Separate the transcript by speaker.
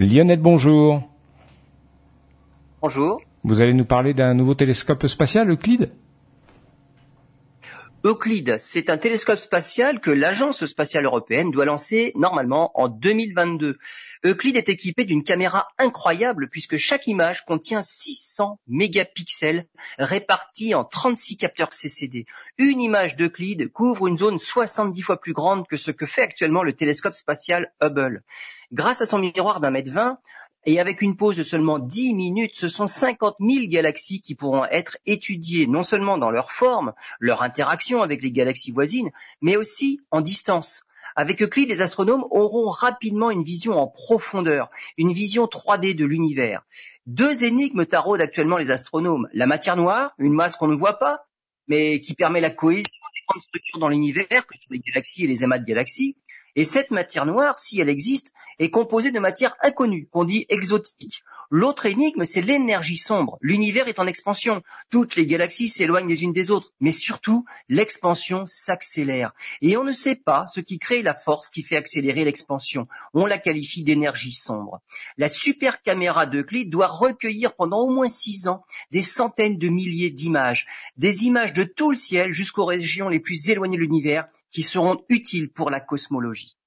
Speaker 1: Lionel, bonjour.
Speaker 2: Bonjour.
Speaker 1: Vous allez nous parler d'un nouveau télescope spatial, Euclide
Speaker 2: Euclide, c'est un télescope spatial que l'Agence spatiale européenne doit lancer normalement en 2022. Euclide est équipé d'une caméra incroyable puisque chaque image contient 600 mégapixels répartis en 36 capteurs CCD. Une image d'Euclide couvre une zone 70 fois plus grande que ce que fait actuellement le télescope spatial Hubble. Grâce à son miroir d'un mètre vingt, et avec une pause de seulement 10 minutes, ce sont 50 000 galaxies qui pourront être étudiées non seulement dans leur forme, leur interaction avec les galaxies voisines, mais aussi en distance. Avec Euclide, les astronomes auront rapidement une vision en profondeur, une vision 3D de l'univers. Deux énigmes taraudent actuellement les astronomes. La matière noire, une masse qu'on ne voit pas, mais qui permet la cohésion des grandes structures dans l'univers, que sont les galaxies et les amas de galaxies, et cette matière noire, si elle existe, est composée de matière inconnue, qu'on dit exotique. L'autre énigme, c'est l'énergie sombre. L'univers est en expansion. Toutes les galaxies s'éloignent les unes des autres, mais surtout, l'expansion s'accélère. Et on ne sait pas ce qui crée la force qui fait accélérer l'expansion. On la qualifie d'énergie sombre. La super caméra d'Euclide doit recueillir pendant au moins six ans des centaines de milliers d'images, des images de tout le ciel jusqu'aux régions les plus éloignées de l'univers qui seront utiles pour la cosmologie.